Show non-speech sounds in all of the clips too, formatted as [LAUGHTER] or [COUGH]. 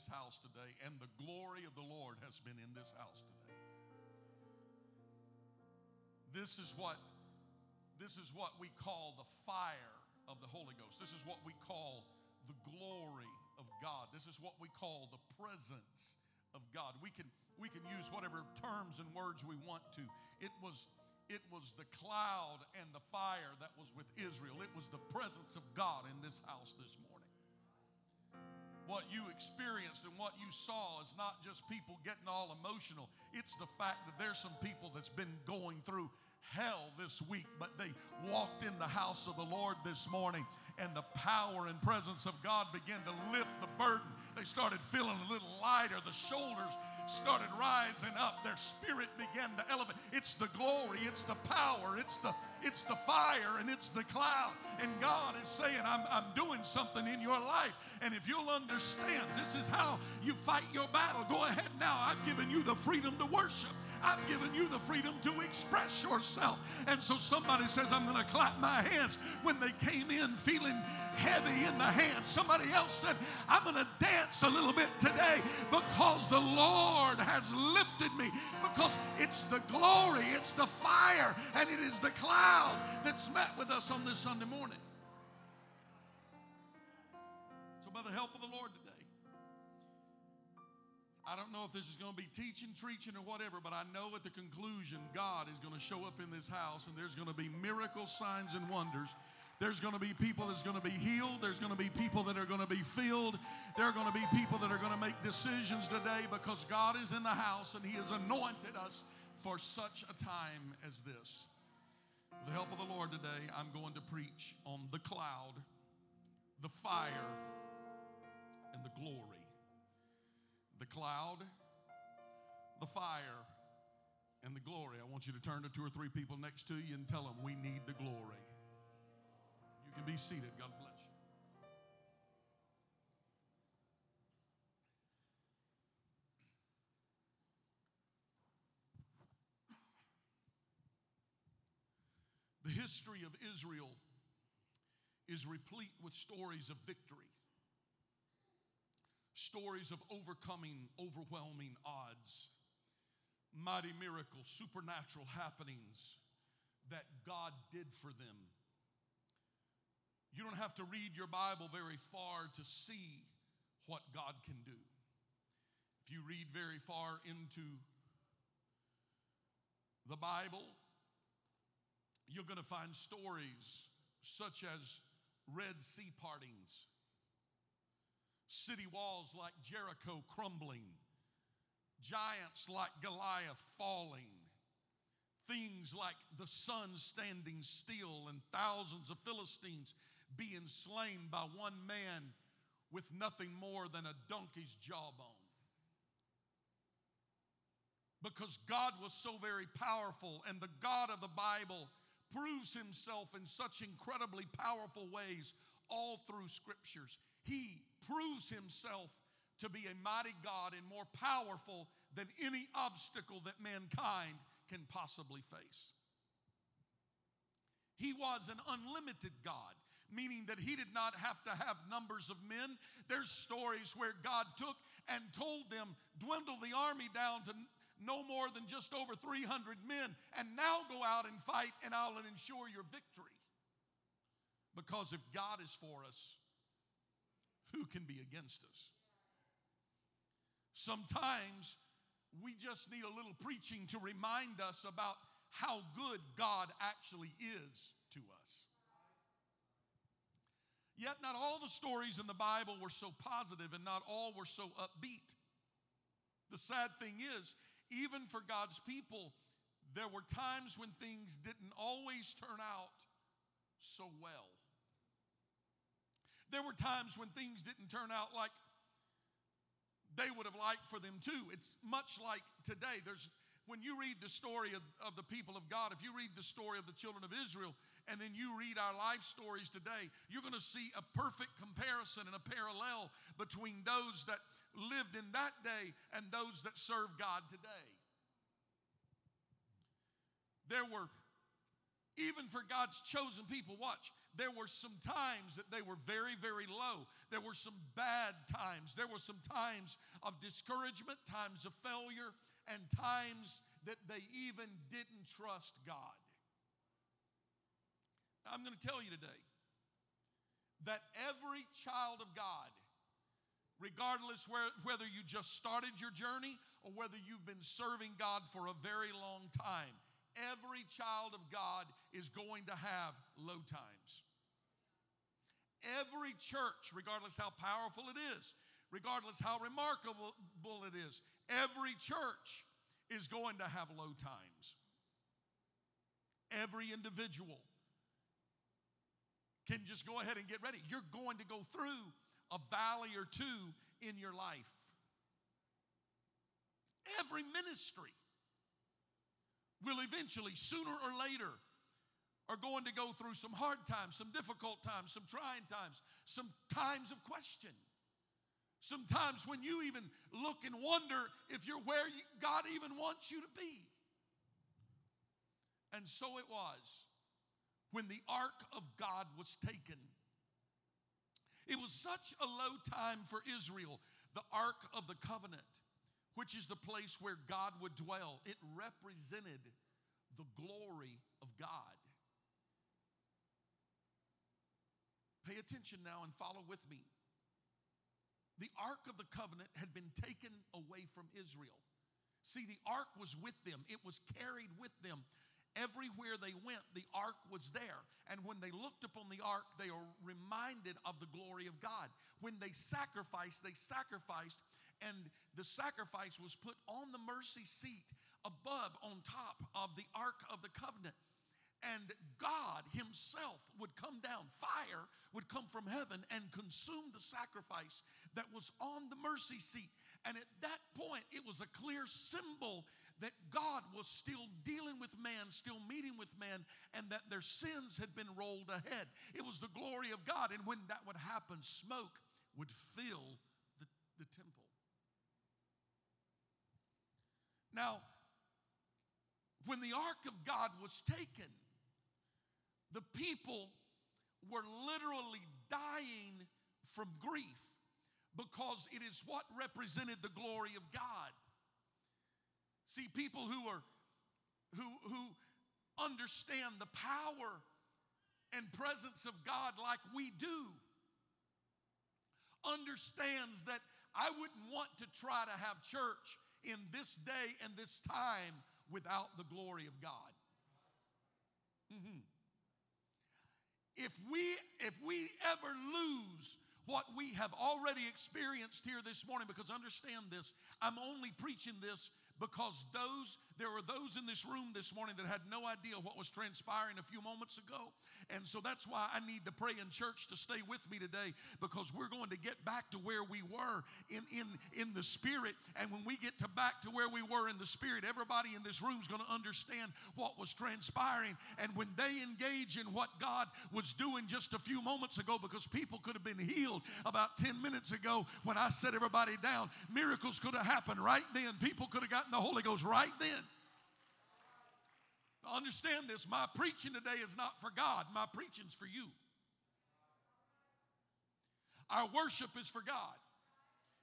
This house today, and the glory of the Lord has been in this house today. This is what this is what we call the fire of the Holy Ghost. This is what we call the glory of God. This is what we call the presence of God. We can we can use whatever terms and words we want to. It was it was the cloud and the fire that was with Israel. It was the presence of God in this house this morning. What you experienced and what you saw is not just people getting all emotional. It's the fact that there's some people that's been going through hell this week, but they walked in the house of the Lord this morning, and the power and presence of God began to lift the burden. They started feeling a little lighter. The shoulders started rising up. Their spirit began to elevate. It's the glory, it's the power, it's the it's the fire, and it's the cloud. And God is saying, I'm, I'm doing something in your life. And if you'll understand, this is how you fight your battle. Go ahead now. I've given you the freedom to worship. I've given you the freedom to express yourself. And so somebody says, I'm going to clap my hands when they came in feeling heavy in the hands. Somebody else said, I'm going to dance a little bit today because the Lord has lifted me. Because it's the glory, it's the fire, and it is the cloud that's met with us on this Sunday morning. So, by the help of the Lord today, I don't know if this is going to be teaching, preaching, or whatever, but I know at the conclusion, God is going to show up in this house and there's going to be miracles, signs, and wonders. There's going to be people that's going to be healed. There's going to be people that are going to be filled. There are going to be people that are going to make decisions today because God is in the house and He has anointed us for such a time as this. With the help of the Lord today, I'm going to preach on the cloud, the fire, and the glory the cloud, the fire, and the glory. I want you to turn to two or three people next to you and tell them we need the glory. You can be seated. God bless The history of Israel is replete with stories of victory stories of overcoming overwhelming odds, mighty miracles, supernatural happenings that God did for them. You don't have to read your Bible very far to see what God can do. If you read very far into the Bible, you're going to find stories such as Red Sea partings city walls like Jericho crumbling, giants like Goliath falling, things like the sun standing still, and thousands of Philistines being slain by one man with nothing more than a donkey's jawbone. Because God was so very powerful, and the God of the Bible proves himself in such incredibly powerful ways all through scriptures. He proves himself to be a mighty God and more powerful than any obstacle that mankind can possibly face. He was an unlimited God, meaning that he did not have to have numbers of men. There's stories where God took and told them, dwindle the army down to no more than just over 300 men, and now go out and fight, and I'll ensure your victory. Because if God is for us, who can be against us? Sometimes we just need a little preaching to remind us about how good God actually is to us. Yet, not all the stories in the Bible were so positive and not all were so upbeat. The sad thing is, even for God's people, there were times when things didn't always turn out so well. There were times when things didn't turn out like they would have liked for them to. It's much like today. There's when you read the story of, of the people of God, if you read the story of the children of Israel, and then you read our life stories today, you're going to see a perfect comparison and a parallel between those that lived in that day and those that serve God today. There were, even for God's chosen people, watch, there were some times that they were very, very low. There were some bad times. There were some times of discouragement, times of failure, and times that they even didn't trust God. I'm going to tell you today that every child of God, regardless where, whether you just started your journey or whether you've been serving God for a very long time, every child of God is going to have low times. Every church, regardless how powerful it is, regardless how remarkable it is, every church is going to have low times. Every individual can just go ahead and get ready. You're going to go through a valley or two in your life. Every ministry will eventually, sooner or later, are going to go through some hard times, some difficult times, some trying times, some times of question. Sometimes when you even look and wonder if you're where you, God even wants you to be. And so it was when the ark of God was taken. It was such a low time for Israel, the ark of the covenant, which is the place where God would dwell. It represented the glory of God. Pay attention now and follow with me. The ark of the covenant had been taken away from Israel. See, the ark was with them, it was carried with them. Everywhere they went, the ark was there. And when they looked upon the ark, they were reminded of the glory of God. When they sacrificed, they sacrificed, and the sacrifice was put on the mercy seat above, on top of the ark of the covenant and God Himself would come down. Fire would come from heaven and consume the sacrifice that was on the mercy seat. And at that point, it was a clear symbol that God was still dealing with man, still meeting with man, and that their sins had been rolled ahead. It was the glory of God. And when that would happen, smoke would fill the, the temple. Now, when the ark of God was taken, the people were literally dying from grief because it is what represented the glory of God. See, people who are who who understand the power and presence of God like we do understands that I wouldn't want to try to have church in this day and this time without the glory of God. Mm-hmm if we if we ever lose what we have already experienced here this morning because understand this i'm only preaching this because those there were those in this room this morning that had no idea what was transpiring a few moments ago. And so that's why i need the praying church to stay with me today because we're going to get back to where we were in in in the spirit. And when we get to back to where we were in the spirit everybody in this room is going to understand what was transpiring. And when they engage in what god was doing just a few moments ago because people could have been healed about 10 minutes ago when i set everybody down miracles could have happened right then. People could have gotten the Holy Ghost right then. Understand this my preaching today is not for God, my preaching's for you. Our worship is for God.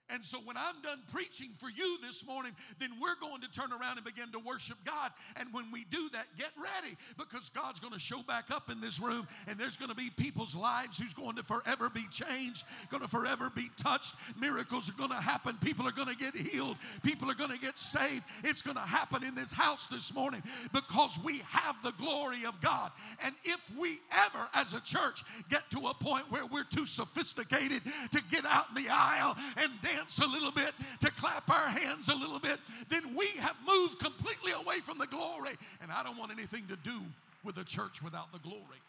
And so when I'm done preaching for you this morning, then we're going to turn around and begin to worship God. And when we do that, get ready because God's going to show back up in this room and there's going to be people's lives who's going to forever be changed, going to forever be touched. Miracles are going to happen. People are going to get healed. People are going to get saved. It's going to happen in this house this morning because we have the glory of God. And if we ever as a church get to a point where we're too sophisticated to get out in the aisle and dance dance a little bit, to clap our hands a little bit, then we have moved completely away from the glory. And I don't want anything to do with a church without the glory.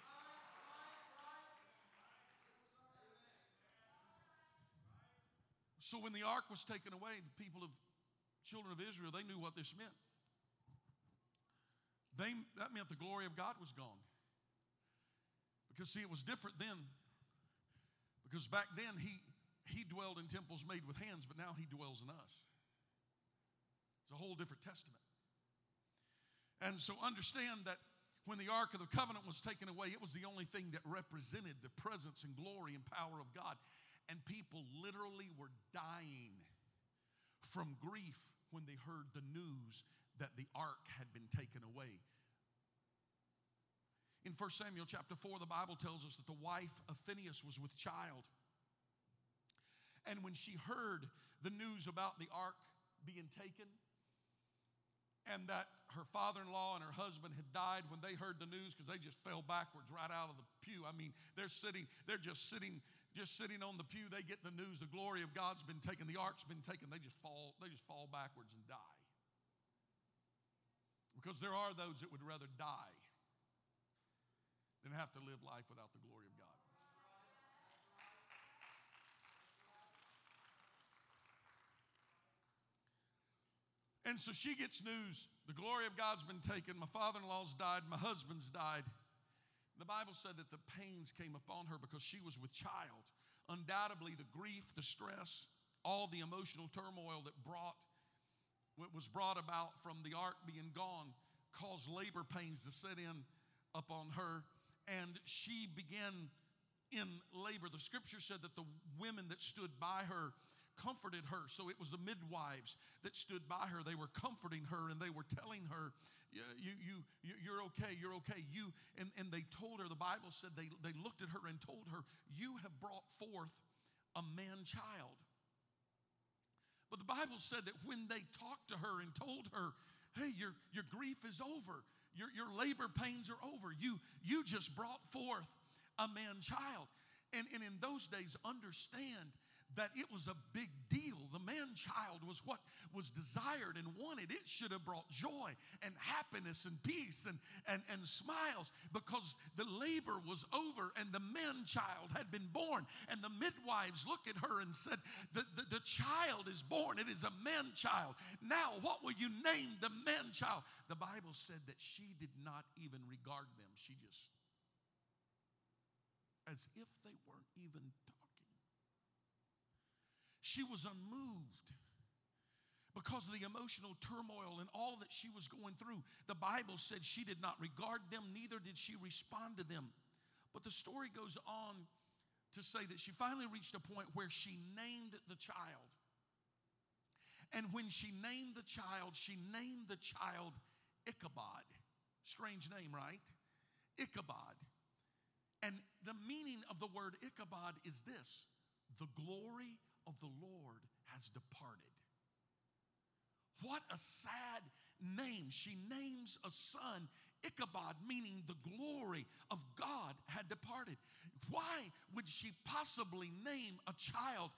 So when the ark was taken away, the people of children of Israel, they knew what this meant. They, that meant the glory of God was gone. Because, see, it was different then. Because back then, he, he dwelled in temples made with hands, but now he dwells in us. It's a whole different testament. And so understand that when the Ark of the Covenant was taken away, it was the only thing that represented the presence and glory and power of God. And people literally were dying from grief when they heard the news that the ark had been taken away. In 1 Samuel chapter 4, the Bible tells us that the wife of Phineas was with child. And when she heard the news about the ark being taken, and that her father in law and her husband had died when they heard the news because they just fell backwards right out of the pew. I mean, they're sitting, they're just sitting, just sitting on the pew. They get the news the glory of God's been taken, the ark's been taken. They just fall, they just fall backwards and die. Because there are those that would rather die than have to live life without the glory of God. And so she gets news the glory of God's been taken. My father in law's died. My husband's died. The Bible said that the pains came upon her because she was with child. Undoubtedly, the grief, the stress, all the emotional turmoil that brought what was brought about from the ark being gone caused labor pains to set in upon her and she began in labor the scripture said that the women that stood by her comforted her. So it was the midwives that stood by her. They were comforting her and they were telling her, you, you, you, you're okay, you're okay. You, and, and they told her, the Bible said they, they looked at her and told her, You have brought forth a man child. But the Bible said that when they talked to her and told her, Hey, your, your grief is over, your, your labor pains are over, you, you just brought forth a man child. And, and in those days, understand that it was a big deal. The man child was what was desired and wanted. It should have brought joy and happiness and peace and, and, and smiles because the labor was over and the man child had been born. And the midwives looked at her and said, The, the, the child is born. It is a man child. Now, what will you name the man child? The Bible said that she did not even regard them. She just, as if they weren't even she was unmoved because of the emotional turmoil and all that she was going through. The Bible said she did not regard them, neither did she respond to them. But the story goes on to say that she finally reached a point where she named the child. And when she named the child, she named the child Ichabod. Strange name, right? Ichabod. And the meaning of the word Ichabod is this the glory of the Lord has departed. What a sad name. She names a son Ichabod, meaning the glory of God had departed. Why would she possibly name a child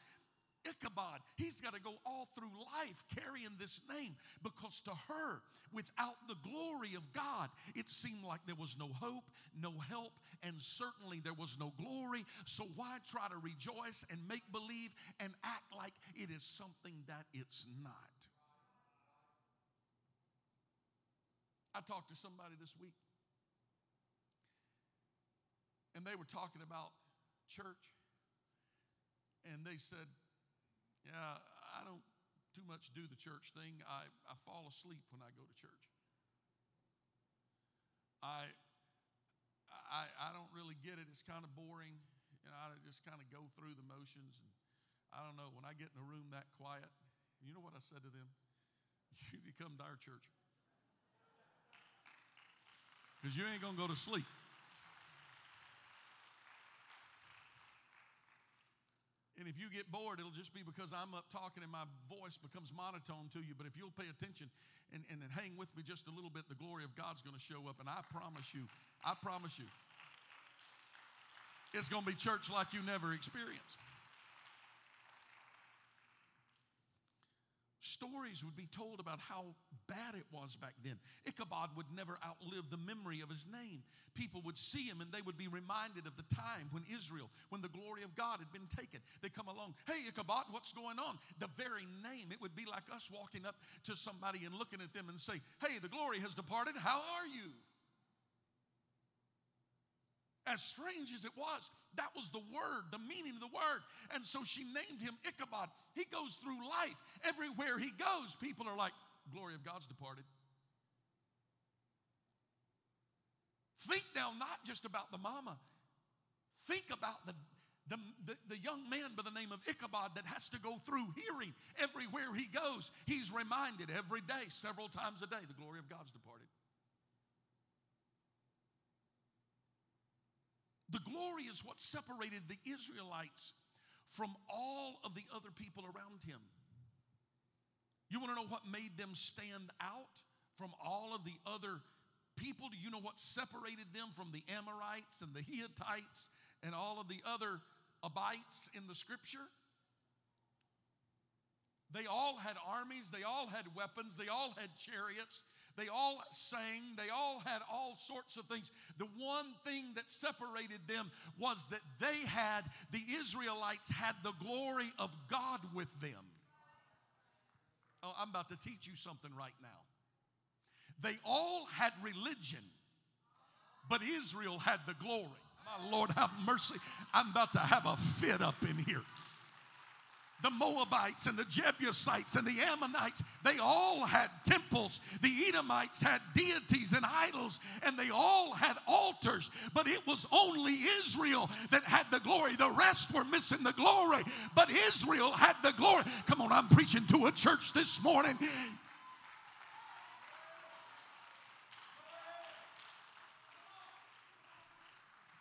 Ichabod. He's got to go all through life carrying this name because to her, without the glory of God, it seemed like there was no hope, no help, and certainly there was no glory. So why try to rejoice and make believe and act like it is something that it's not? I talked to somebody this week, and they were talking about church, and they said, yeah, I don't too much do the church thing. I, I fall asleep when I go to church. I, I, I don't really get it. It's kind of boring. You know, I just kind of go through the motions. And I don't know, when I get in a room that quiet, you know what I said to them? [LAUGHS] You need to come to our church. Because you ain't going to go to sleep. And if you get bored, it'll just be because I'm up talking and my voice becomes monotone to you. But if you'll pay attention and, and, and hang with me just a little bit, the glory of God's going to show up. And I promise you, I promise you, it's going to be church like you never experienced. Stories would be told about how bad it was back then. Ichabod would never outlive the memory of his name. People would see him and they would be reminded of the time when Israel, when the glory of God had been taken. They come along, hey, Ichabod, what's going on? The very name, it would be like us walking up to somebody and looking at them and say, hey, the glory has departed. How are you? As strange as it was, that was the word, the meaning of the word. And so she named him Ichabod. He goes through life. Everywhere he goes, people are like, Glory of God's departed. Think now not just about the mama, think about the, the, the, the, young man by the name of Ichabod that has to go through hearing everywhere he goes. He's reminded every day, several times a day, the glory of God's departed. Glory is what separated the Israelites from all of the other people around him. You want to know what made them stand out from all of the other people? Do you know what separated them from the Amorites and the [LAUGHS] Hittites and all of the other Abites in the scripture? They all had armies, they all had weapons, they all had chariots, they all sang, they all had all sorts of things. The one thing that separated them was that they had, the Israelites had the glory of God with them. Oh, I'm about to teach you something right now. They all had religion, but Israel had the glory. My Lord, have mercy. I'm about to have a fit up in here the Moabites and the Jebusites and the Ammonites, they all had temples. The Edomites had deities and idols, and they all had altars. But it was only Israel that had the glory. The rest were missing the glory, but Israel had the glory. Come on, I'm preaching to a church this morning.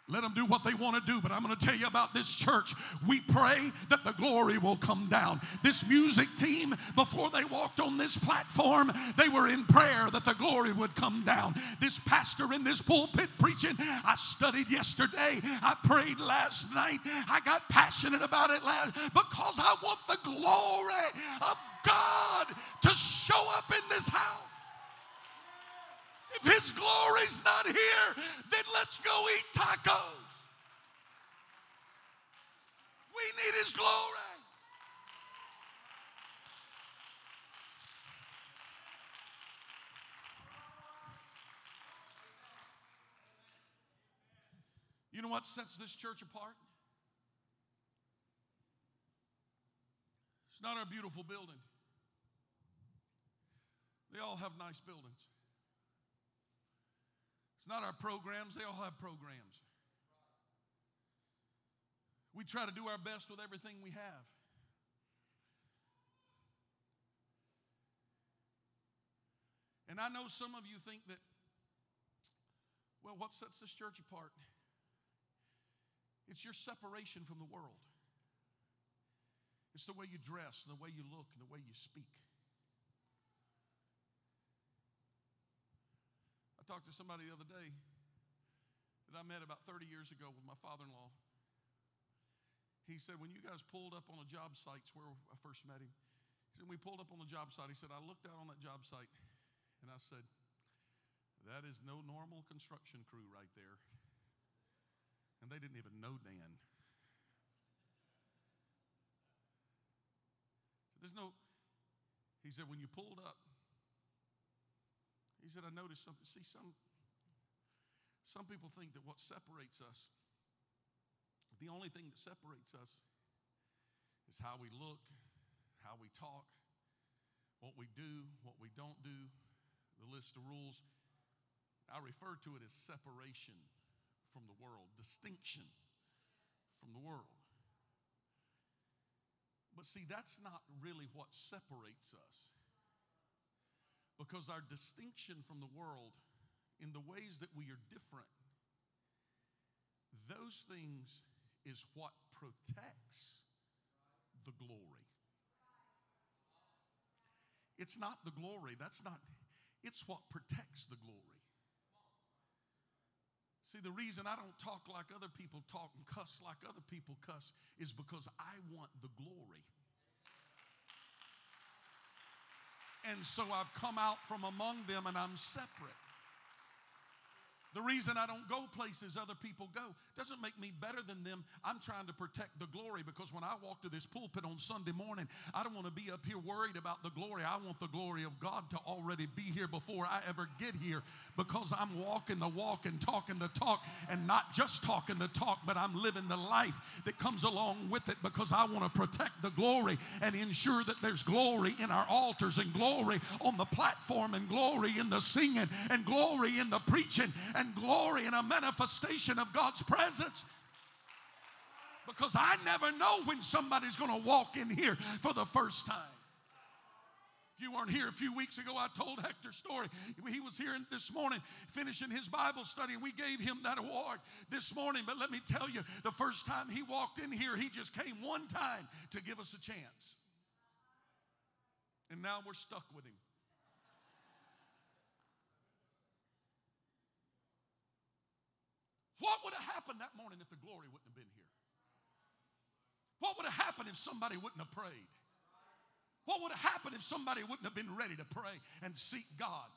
Let them do what they want to do, but I'm going to tell you about this church. We pray that the glory will come down. This music team, before they walked on this platform, they were in prayer that the glory would come down. This pastor in this pulpit preaching, I studied yesterday, I prayed last night, I got passionate about it last because I want the glory of God to show up in this house. Glory's not here, then let's go eat tacos. We need His glory. You know what sets this church apart? It's not our beautiful building. They all have nice buildings not our programs, they all have programs. We try to do our best with everything we have. And I know some of you think that, well, what sets this church apart? It's your separation from the world. It's the way you dress, and the way you look, and the way you speak. Talked to somebody the other day that I met about 30 years ago with my father in law. He said, When you guys pulled up on the job sites where I first met him, he said, We pulled up on the job site. He said, I looked out on that job site and I said, That is no normal construction crew right there. And they didn't even know Dan. There's no, he said, when you pulled up, he said, I noticed something. See, some, some people think that what separates us, the only thing that separates us is how we look, how we talk, what we do, what we don't do, the list of rules. I refer to it as separation from the world, distinction from the world. But see, that's not really what separates us. Because our distinction from the world in the ways that we are different, those things is what protects the glory. It's not the glory. That's not, it's what protects the glory. See, the reason I don't talk like other people talk and cuss like other people cuss is because I want the glory. And so I've come out from among them and I'm separate. The reason I don't go places other people go doesn't make me better than them. I'm trying to protect the glory because when I walk to this pulpit on Sunday morning, I don't want to be up here worried about the glory. I want the glory of God to already be here before I ever get here because I'm walking the walk and talking the talk and not just talking the talk, but I'm living the life that comes along with it because I want to protect the glory and ensure that there's glory in our altars and glory on the platform and glory in the singing and glory in the preaching glory and a manifestation of God's presence. Because I never know when somebody's going to walk in here for the first time. If you weren't here a few weeks ago, I told Hector's story. He was here this morning finishing his Bible study, and we gave him that award this morning. But let me tell you, the first time he walked in here, he just came one time to give us a chance. And now we're stuck with him. What would have happened that morning if the glory wouldn't have been here? What would have happened if somebody wouldn't have prayed? What would have happened if somebody wouldn't have been ready to pray and seek God?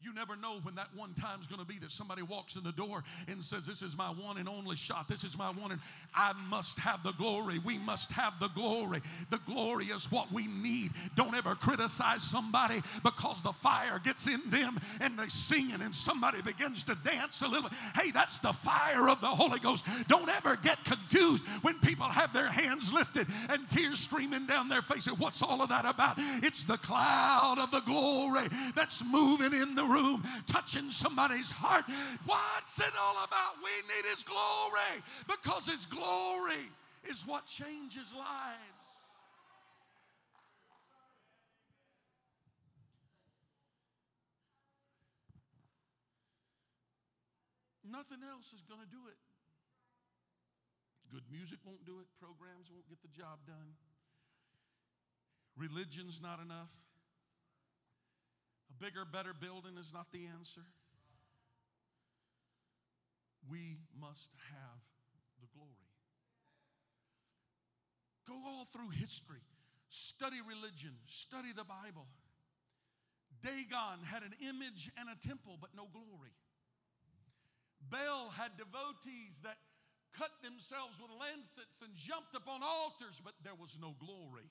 You never know when that one time's going to be that somebody walks in the door and says, This is my one and only shot. This is my one and I must have the glory. We must have the glory. The glory is what we need. Don't ever criticize somebody because the fire gets in them and they're singing and somebody begins to dance a little. Hey, that's the fire of the Holy Ghost. Don't ever get confused when people have their hands lifted and tears streaming down their faces. What's all of that about? It's the cloud of the glory that's moving in the room, touching somebody's heart. What's it all about? We need His glory because His glory is what changes lives. Nothing else is going to do it. Good music won't do it, programs won't get the job done, religion's not enough. Bigger, better building is not the answer. We must have the glory. Go all through history, study religion, study the Bible. Dagon had an image and a temple, but no glory. Baal had devotees that cut themselves with lancets and jumped upon altars, but there was no glory.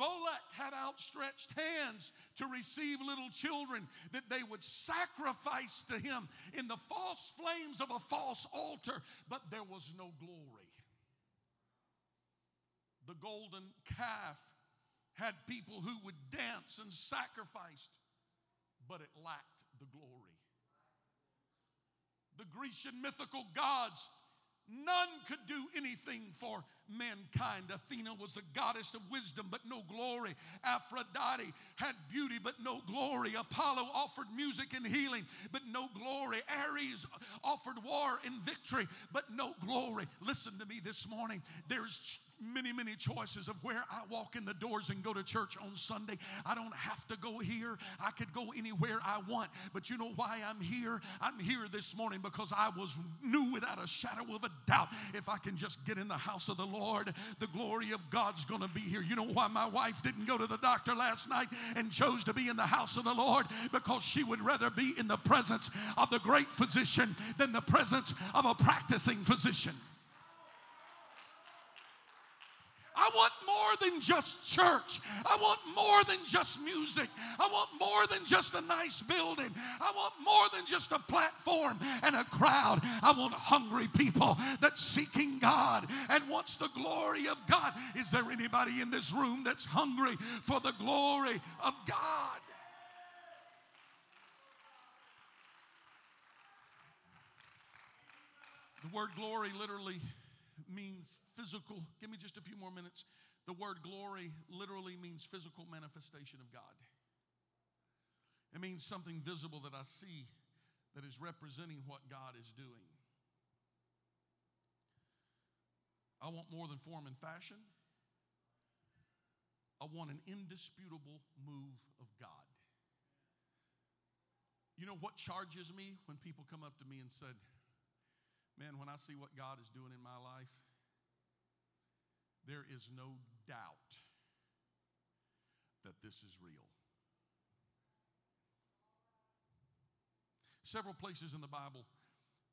Molech had outstretched hands to receive little children that they would sacrifice to him in the false flames of a false altar, but there was no glory. The golden calf had people who would dance and sacrificed, but it lacked the glory. The Grecian mythical gods, none could do anything for mankind. Athena was the goddess of wisdom, but no glory. Aphrodite had beauty, but no glory. Apollo offered music and healing, but no glory. Ares offered war and victory, but no glory. Listen to me this morning. There's many, many choices of where I walk in the doors and go to church on Sunday. I don't have to go here. I could go anywhere I want. But you know why I'm here? I'm here this morning because I was knew without a shadow of a doubt if I can just get in the house of the Lord, the glory of God's going to be here. You know why my wife didn't go to the doctor last night and chose to be in the house of the Lord? Because she would rather be in the presence of the great physician than the presence of a practicing physician. I want more than just church. I want more than just music. I want more than just a nice building. I want more than just a platform and a crowd. I want hungry people that's seeking God and wants the glory of God. Is there anybody in this room that's hungry for the glory of God? The word glory literally means physical. Give me just a few more minutes. The word glory literally means physical manifestation of God. It means something visible that I see that is representing what God is doing. I want more than form and fashion. I want an indisputable move of God. You know what charges me when people come up to me and said, Man, when I see what God is doing in my life, there is no doubt that this is real. Several places in the Bible,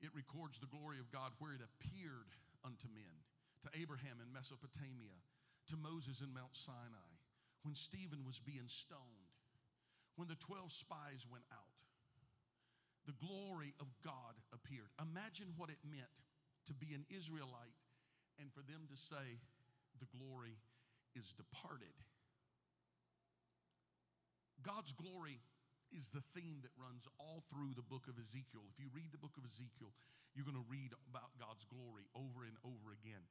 it records the glory of God where it appeared unto men to Abraham in Mesopotamia, to Moses in Mount Sinai, when Stephen was being stoned, when the 12 spies went out. The glory of God appeared. Imagine what it meant to be an Israelite and for them to say, the glory is departed. God's glory is the theme that runs all through the book of Ezekiel. If you read the book of Ezekiel, you're going to read about God's glory over and over again.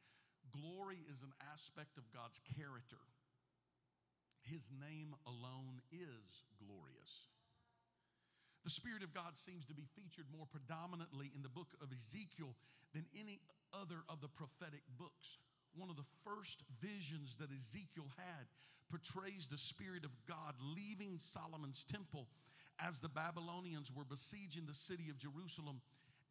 Glory is an aspect of God's character. His name alone is glorious. The Spirit of God seems to be featured more predominantly in the book of Ezekiel than any other of the prophetic books. One of the first visions that Ezekiel had portrays the Spirit of God leaving Solomon's temple as the Babylonians were besieging the city of Jerusalem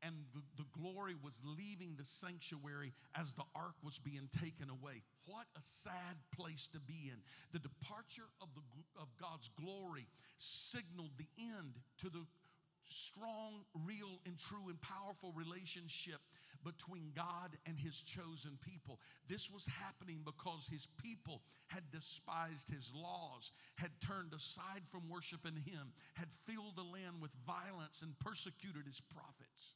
and the, the, glory was leaving the sanctuary as the ark was being taken away. What a sad place to be in. The departure of, the, of God's glory signaled the end to the strong, real, and true and powerful relationship between God and his chosen people. This was happening because his people had despised his laws, had turned aside from worshiping him, had filled the land with violence, and persecuted his prophets.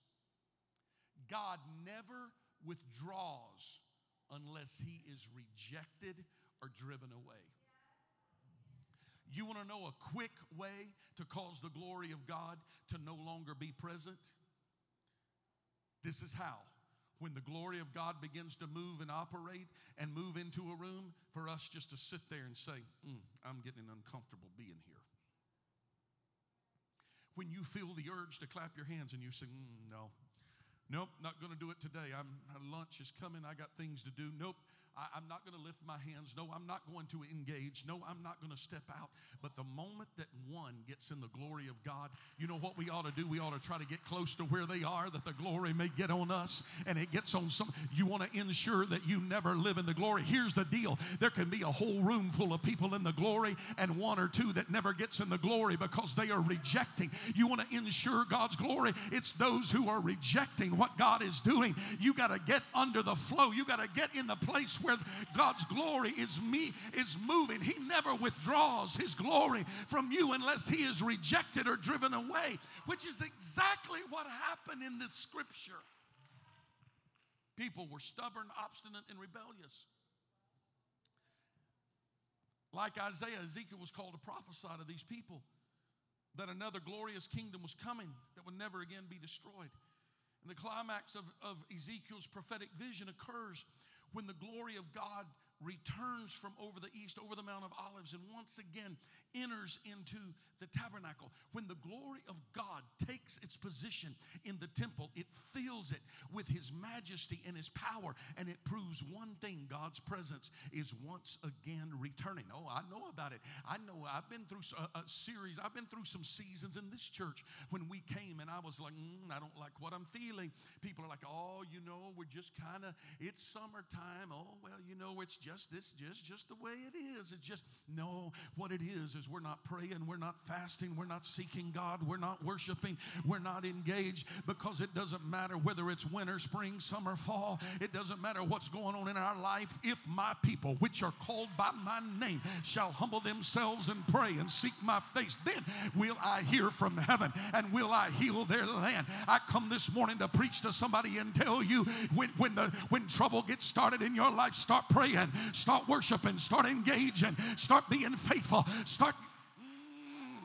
God never withdraws unless he is rejected or driven away. You want to know a quick way to cause the glory of God to no longer be present? This is how. When the glory of God begins to move and operate and move into a room, for us just to sit there and say, mm, I'm getting uncomfortable being here. When you feel the urge to clap your hands and you say, mm, No, Nope, not going to do it today. I'm, lunch is coming. I got things to do. Nope, I, am not going to lift my hands. No, I'm not going to engage. No, I'm not going to step out. But the moment that one gets in the glory of God, you know what we ought to do? We ought to try to get close to where they are that the glory may get on us and it gets on some. You want to ensure that you never live in the glory. Here's the deal there can be a whole room full of people in the glory and one or two that never gets in the glory because they are rejecting. You want to ensure God's glory. It's those who are rejecting what God is doing. You got to get under the flow. You got to get in the place where God's glory is me is moving. He never withdraws his glory from you unless he is rejected or driven away, which is exactly what happened in this scripture. People were stubborn, obstinate, and rebellious. Like Isaiah, Ezekiel was called to prophesy to these people that another glorious kingdom was coming that would never again be destroyed. And the climax of, of Ezekiel's prophetic vision occurs when the glory of God returns from over the east, over the Mount of Olives, and once again enters into the tabernacle. When the glory of God takes its position in the temple, it fills it with His majesty and His power, and it proves one thing God's presence is once again returning. Oh, I know about it. I know I've been through a, a series, I've been through some seasons in this church when we came, and I was like, mm, I don't like what I'm feeling. People are like, oh, you know, we're just kind of, it's summertime. Oh, well, you know, it's just this, just, just the way it is. It's just, no, what it is, is we're not praying, we're not fasting, we're not seeking God, we're not worshiping, we're not engaged because it doesn't matter whether it's winter, spring, summer, fall. It doesn't matter what's going on in our life. If my people, which are called by my name, shall humble themselves and pray and seek my face, then will I hear from heaven and will I heal their land. I come this morning to preach to somebody and tell you when, when, the, when trouble gets started in your life, start praying, start worshiping, start engaging, start being faithful, start mm.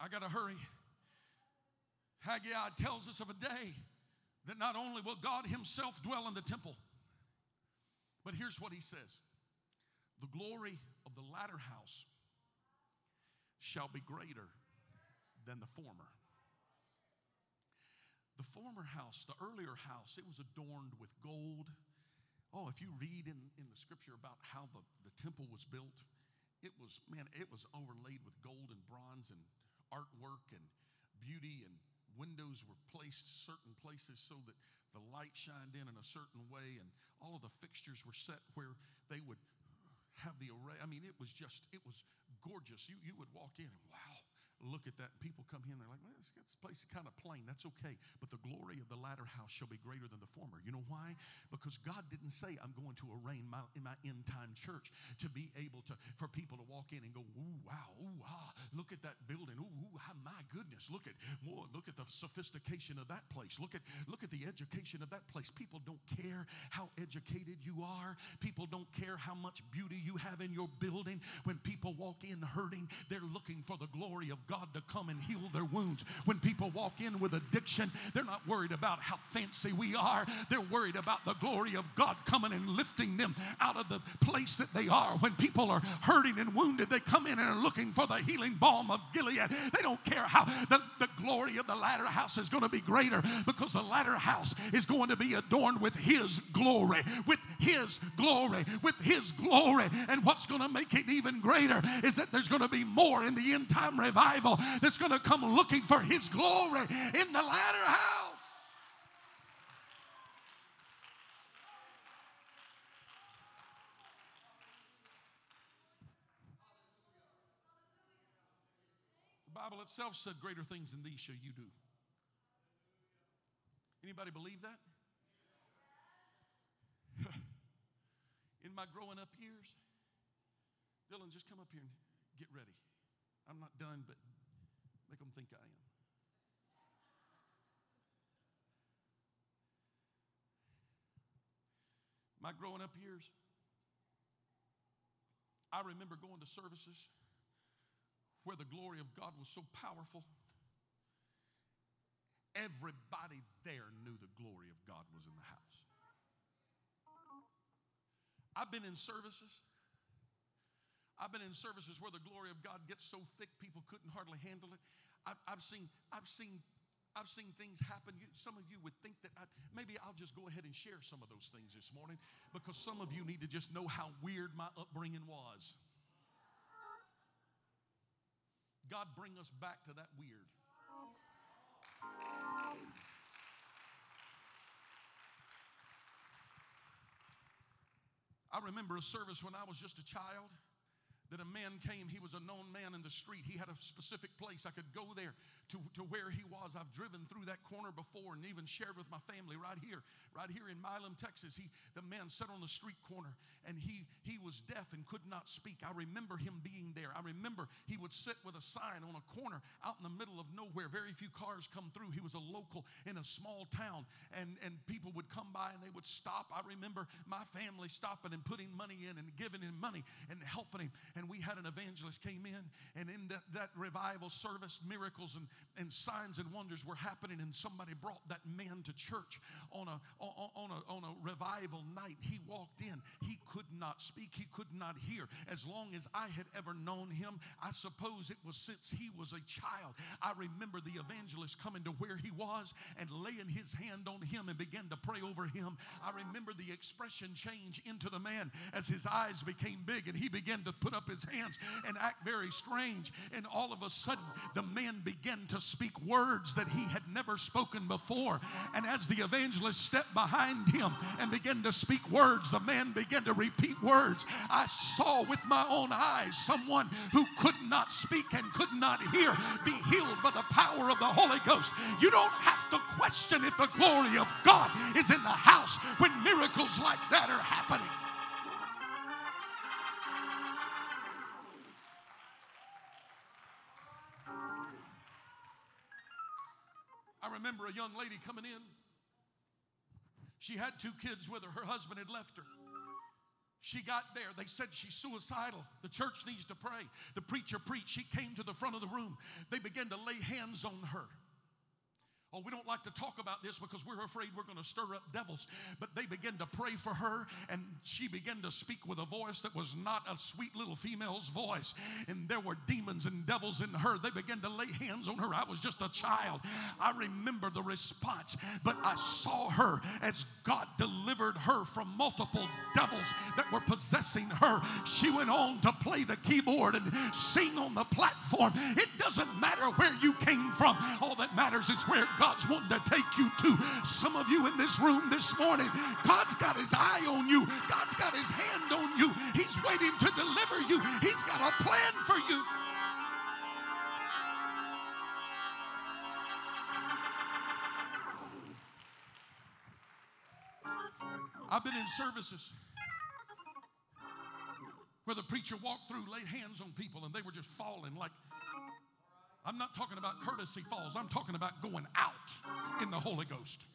I got to hurry. Haggai tells us of a day that not only will God Himself dwell in the temple, but here's what He says the glory of the latter house shall be greater than the former. The former house, the earlier house, it was adorned with gold. Oh, if you read in, in the scripture about how the, the temple was built, it was, man, it was overlaid with gold and bronze and artwork and beauty, and windows were placed certain places so that the light shined in in a certain way, and all of the fixtures were set where they would have the array. I mean, it was just, it was gorgeous. You, you would walk in and wow, look at that. People come in, they're like, well, this, place is kind of plain. That's okay. But the glory of the latter house shall be greater than the former. You know why? Because God didn't say, I'm going to arraign my, in my end time church to be able to, for people to walk in and go, ooh, wow, ooh, ah, look at that building. Ooh, ooh ah, Look at, oh, look at the sophistication of that place. Look at, look at the education of that place. People don't care how educated you are. People don't care how much beauty you have in your building. When people walk in hurting, they're looking for the glory of God to come and heal their wounds. When people walk in with addiction, they're not worried about how fancy we are. They're worried about the glory of God coming and lifting them out of the place that they are. When people are hurting and wounded, they come in and are looking for the healing balm of Gilead. They don't care how the, the glory of the latter house is going to be greater because the latter house is going to be adorned with His glory, with His glory, with His glory. And what's going to make it even greater is that there's going to be more in the end time revival that's going to come looking for His glory in the latter house. The Itself said, Greater things than these shall you do. Anybody believe that? [LAUGHS] In my growing up years, Dylan, just come up here and get ready. I'm not done, but make them think I am. My growing up years, I remember going to services where the glory of God was so powerful. Everybody there knew the glory of God was in the house. I've been in services I've been in services where the glory of God gets so thick people couldn't hardly handle it. I've, I've seen, I've seen, I've seen things happen. You, some of you would think that I, maybe I'll just go ahead and share some of those things this morning because some of you need to just know how weird my upbringing was. God, bring us back to that weird. I remember a service when I was just a child that a man came. He was a known man in the street. He had a specific place. I could go there to, to where he was. I've driven through that corner before and even shared with my family right here, right here in Milam, Texas. He, the man sat on the street corner and he, he was deaf and could not speak. I remember him being there. I remember he would sit with a sign on a corner out in the middle of nowhere. Very few cars come through. He was a local in a small town and, and people would come by and they would stop. I remember my family stopping and putting money in and giving him money and helping him. And and we had an evangelist came in, and in that, that revival service, miracles and, and signs and wonders were happening, and somebody brought that man to church on a, on, a, on a revival night. He walked in. He could not speak. He could not hear. As long as I had ever known him, I suppose it was since he was a child. I remember the evangelist coming to where he was and laying his hand on him and began to pray over him. I remember the expression change into the man as his eyes became big and he began to put up his hands and act very strange. And all of a sudden, the man began to speak words that he had never spoken before. And as the evangelist stepped behind him and began to speak words, the man began to repeat words. I saw with my own eyes someone who could not speak and could not hear be healed by the power of the Holy Ghost. You don't have to question if the glory of God is in the house when miracles like that are happening. Remember a young lady coming in. She had two kids with her. Her husband had left her. She got there. They said she's suicidal. The church needs to pray. The preacher preached. She came to the front of the room. They began to lay hands on her. Oh, we don't like to talk about this because we're afraid we're going to stir up devils. But they began to pray for her, and she began to speak with a voice that was not a sweet little female's voice. And there were demons and devils in her. They began to lay hands on her. I was just a child. I remember the response, but I saw her as God delivered her from multiple devils that were possessing her. She went on to play the keyboard and sing on the platform. It doesn't matter where you came from, all that matters is where God's wanting to take you to. Some of you in this room this morning, God's got his eye on you, God's got his hand on you. He's waiting to deliver you, He's got a plan for you. I've been in services where the preacher walked through, laid hands on people, and they were just falling like I'm not talking about courtesy falls. I'm talking about going out in the Holy Ghost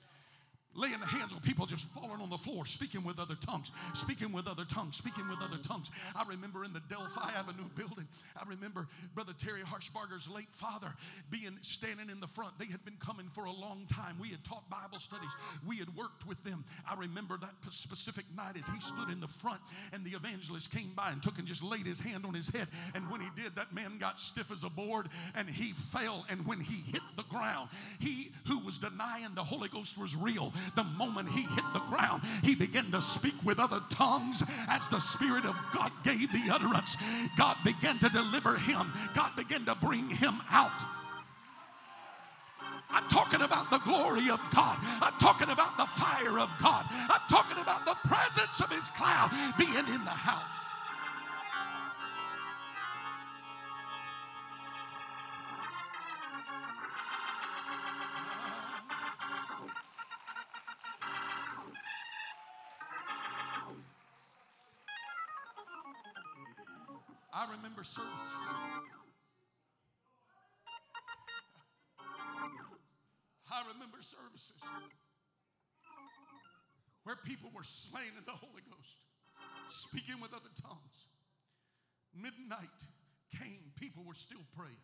laying the hands on people just falling on the floor, speaking with other tongues, speaking with other tongues, speaking with other tongues. I remember in the Delphi Avenue building, I remember Brother Terry Harshbarger's late father being standing in the front. They had been coming for a long time. We had taught Bible studies, we had worked with them. I remember that specific night as he stood in the front and the evangelist came by and took and just laid his hand on his head. And when he did, that man got stiff as a board and he fell. And when he hit the ground, he who was denying the Holy Ghost was real the moment he hit the ground, he began to speak with other tongues as the Spirit of God gave the utterance. God began to deliver him, God began to bring him out. I'm talking about the glory of God. I'm talking about the fire of God. I'm talking about the presence of His cloud being in the house. The Holy Ghost, speaking with other tongues. Midnight came, people were still praying.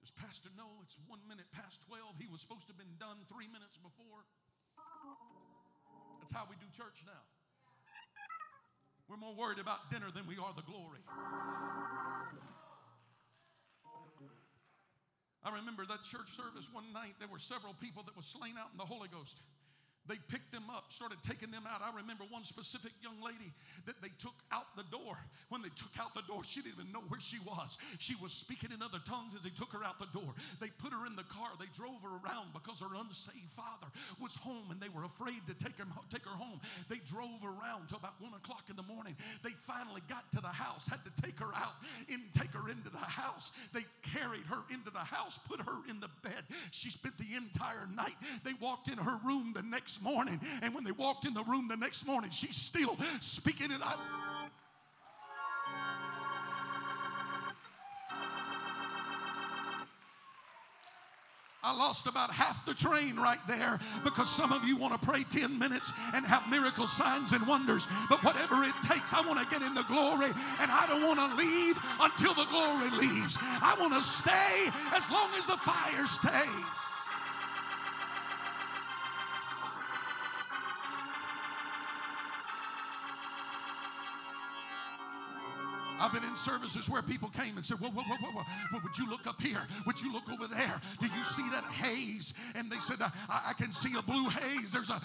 Does Pastor know it's one minute past 12? He was supposed to have been done three minutes before. That's how we do church now. We're more worried about dinner than we are the glory. I remember that church service one night, there were several people that were slain out in the Holy Ghost. They picked them up, started taking them out. I remember one specific young lady that they took out the door. When they took out the door, she didn't even know where she was. She was speaking in other tongues as they took her out the door. They put her in the car. They drove her around because her unsaved father was home and they were afraid to take, him, take her home. They drove her around till about one o'clock in the morning. They finally got to the house, had to take her out and take her into the house. They carried her into the house, put her in the bed. She spent the entire night. They walked in her room the next morning. And when they walked in the room the next morning, she's still speaking it out. I lost about half the train right there because some of you want to pray 10 minutes and have miracle signs and wonders. But whatever it takes, I want to get in the glory and I don't want to leave until the glory leaves. I want to stay as long as the fire stays. I've been in services where people came and said, well, well, well, well, well, would you look up here? Would you look over there? Do you see that haze? And they said, I, I can see a blue haze. There's a,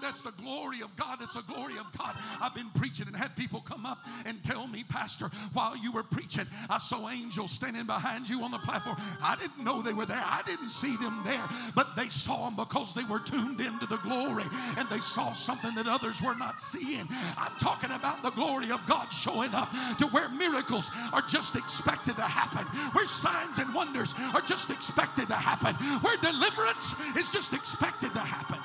that's the glory of God. That's the glory of God. I've been preaching and had people come up and tell me, Pastor, while you were preaching, I saw angels standing behind you on the platform. I didn't know they were there. I didn't see them there, but they saw them because they were tuned into the glory and they saw something that others were not seeing. I'm talking about the glory of God showing up to where miracles are just expected to happen, where signs and wonders are just expected to happen, where deliverance is just expected to happen.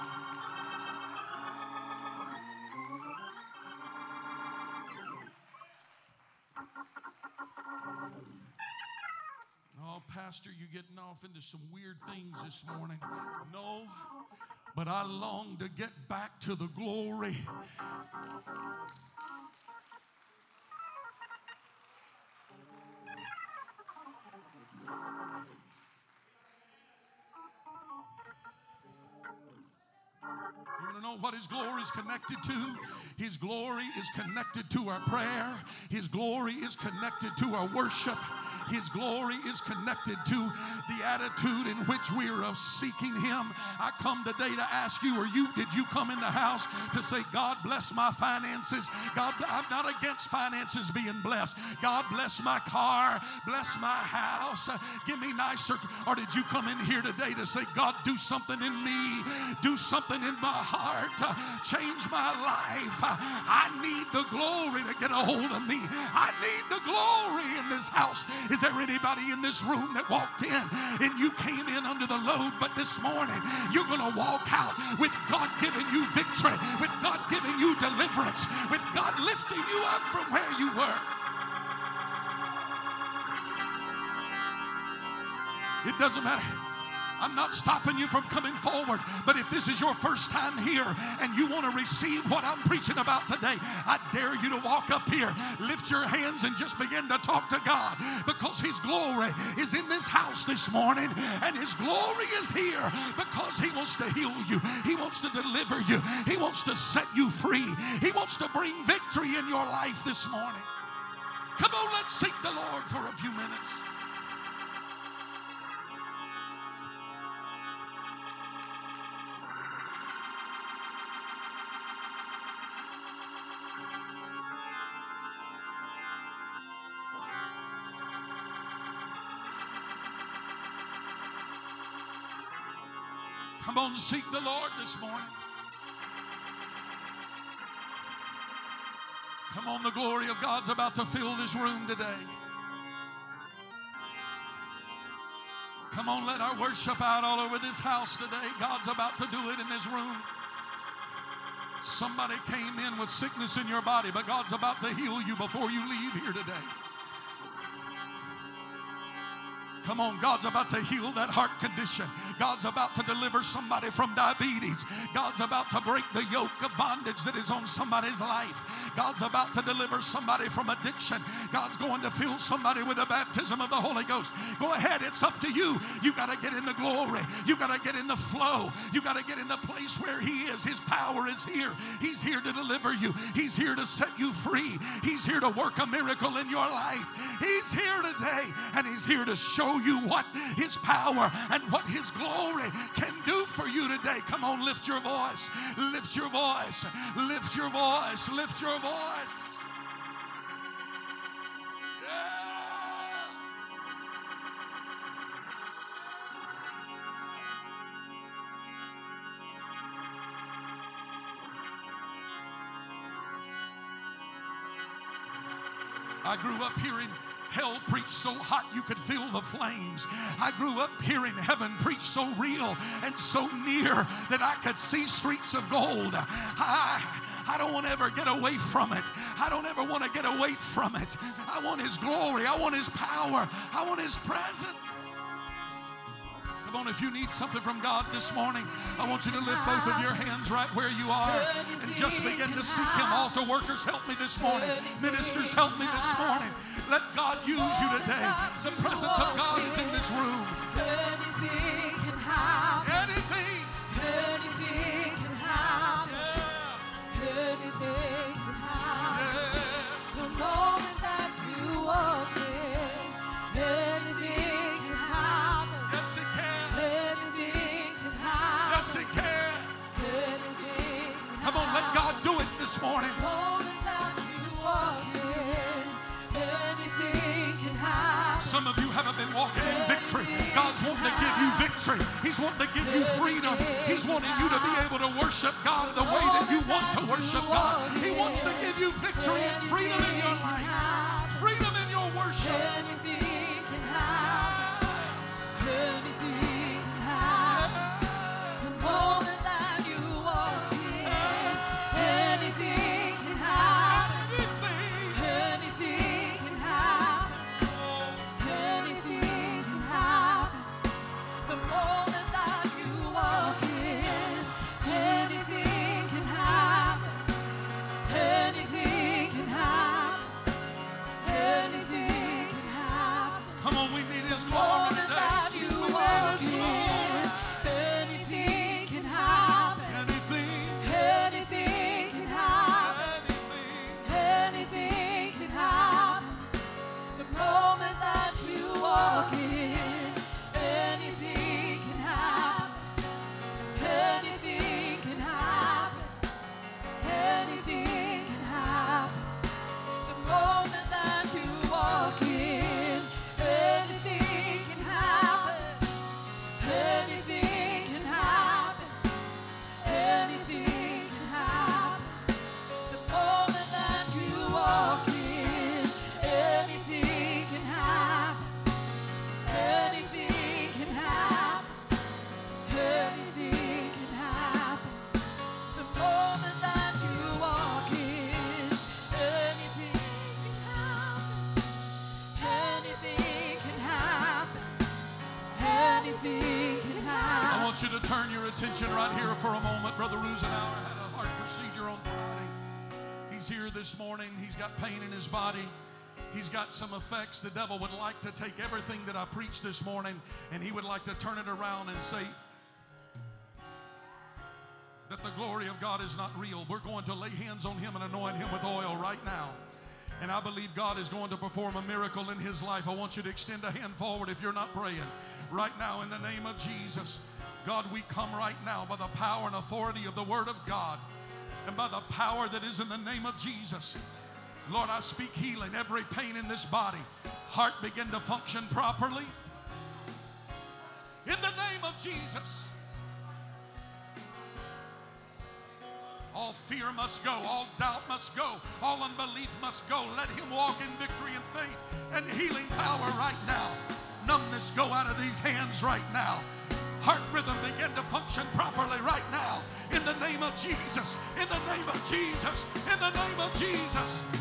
Oh, Pastor, you're getting off into some weird things this morning. No, but I long to get back to the glory. To know what His glory is connected to? His glory is connected to our prayer. His glory is connected to our worship. His glory is connected to the attitude in which we are of seeking Him. I come today to ask you, or you, did you come in the house to say, God bless my finances? God, I'm not against finances being blessed. God bless my car, bless my house, give me nicer. Or did you come in here today to say, God, do something in me, do something in my heart, change my life? I need the glory to get a hold of me. I need the glory in this house. Is there anybody in this room that walked in and you came in under the load, but this morning you're going to walk out with God giving you victory, with God giving you deliverance, with God lifting you up from where you were? It doesn't matter. I'm not stopping you from coming forward. But if this is your first time here and you want to receive what I'm preaching about today, I dare you to walk up here, lift your hands, and just begin to talk to God because His glory is in this house this morning and His glory is here because He wants to heal you, He wants to deliver you, He wants to set you free, He wants to bring victory in your life this morning. Come on, let's seek the Lord for a few minutes. On, seek the Lord this morning. Come on, the glory of God's about to fill this room today. Come on, let our worship out all over this house today. God's about to do it in this room. Somebody came in with sickness in your body, but God's about to heal you before you leave here today. Come on, God's about to heal that heart condition. God's about to deliver somebody from diabetes. God's about to break the yoke of bondage that is on somebody's life. God's about to deliver somebody from addiction. God's going to fill somebody with the baptism of the Holy Ghost. Go ahead, it's up to you. You got to get in the glory. You got to get in the flow. You got to get in the place where He is. His power is here. He's here to deliver you. He's here to set you free. He's here to work a miracle in your life. He's here today and He's here to show you what His power and what His glory can do for you today. Come on, lift your voice. Lift your voice. Lift your voice. Lift your I grew up hearing hell preached so hot you could feel the flames. I grew up hearing heaven preached so real and so near that I could see streets of gold. I, I don't want to ever get away from it. I don't ever want to get away from it. I want His glory. I want His power. I want His presence. Come on, if you need something from God this morning, I want you to lift both of your hands right where you are and just begin to seek Him. Altar workers, help me this morning. Ministers, help me this morning. Let God use you today. The presence of God is in this room. He's wanting to give you freedom. He's wanting you to be able to worship God the way that you want to worship God. He wants to give you victory and freedom in your life, freedom in your worship. attention right here for a moment. Brother Rusenauer had a heart procedure on Friday. He's here this morning. He's got pain in his body. He's got some effects. The devil would like to take everything that I preached this morning and he would like to turn it around and say that the glory of God is not real. We're going to lay hands on him and anoint him with oil right now. And I believe God is going to perform a miracle in his life. I want you to extend a hand forward if you're not praying right now in the name of Jesus. God, we come right now by the power and authority of the Word of God and by the power that is in the name of Jesus. Lord, I speak healing, every pain in this body. Heart begin to function properly. In the name of Jesus. All fear must go. All doubt must go. All unbelief must go. Let him walk in victory and faith and healing power right now. Numbness go out of these hands right now. Heart rhythm begin to function properly right now. In the name of Jesus. In the name of Jesus. In the name of Jesus.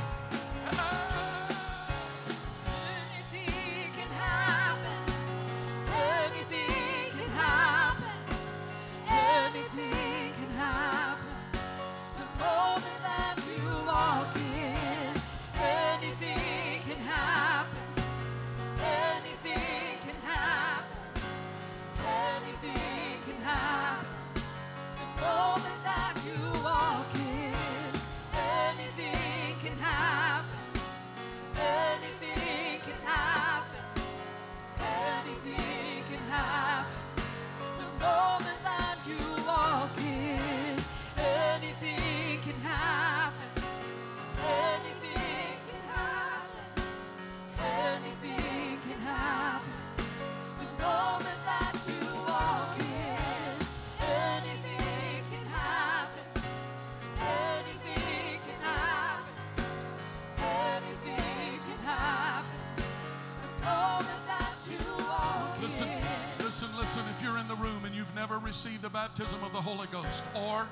Baptism of the Holy Ghost, or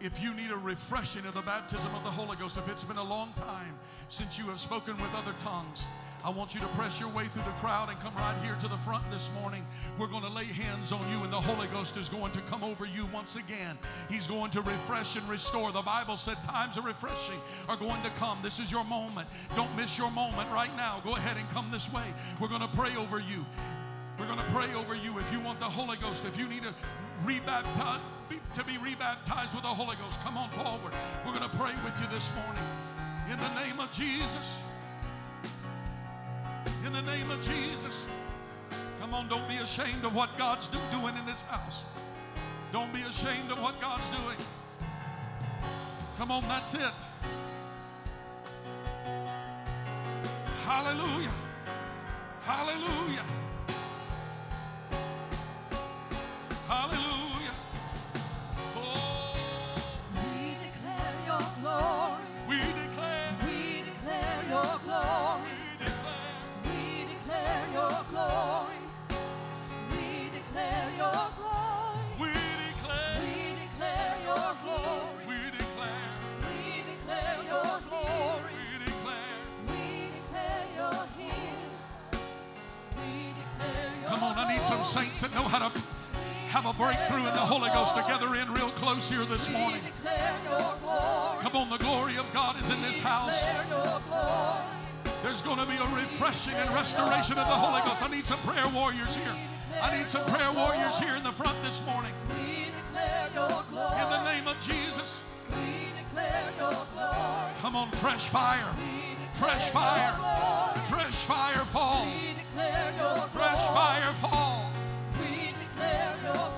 if you need a refreshing of the baptism of the Holy Ghost, if it's been a long time since you have spoken with other tongues, I want you to press your way through the crowd and come right here to the front this morning. We're going to lay hands on you, and the Holy Ghost is going to come over you once again. He's going to refresh and restore. The Bible said times of refreshing are going to come. This is your moment. Don't miss your moment right now. Go ahead and come this way. We're going to pray over you. Going to pray over you if you want the Holy Ghost. If you need to rebaptize, to be rebaptized with the Holy Ghost, come on forward. We're going to pray with you this morning. In the name of Jesus. In the name of Jesus. Come on, don't be ashamed of what God's do- doing in this house. Don't be ashamed of what God's doing. Come on, that's it. Hallelujah. Hallelujah. Refreshing and restoration of the Holy Ghost. I need some prayer warriors here. I need some prayer warriors here in the front this morning. We declare your glory. In the name of Jesus. We declare your glory. Come on, fresh fire. Fresh fire. Fresh fire fall. We declare your Fresh fire fall. We declare your.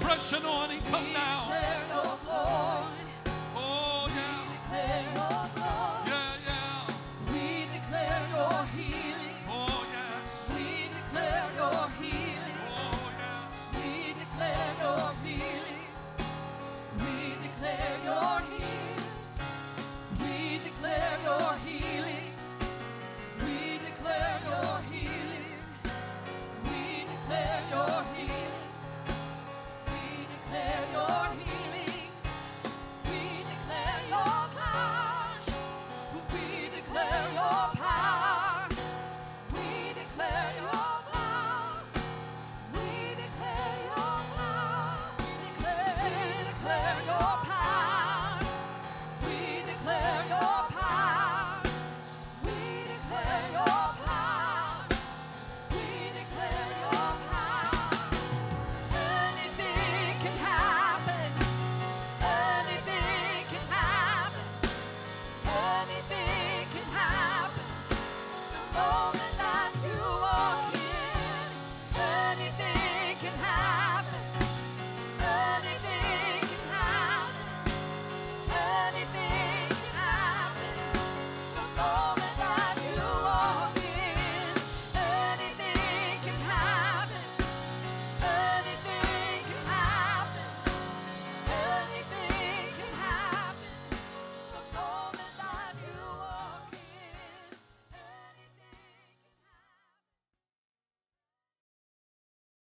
Fresh anointing come We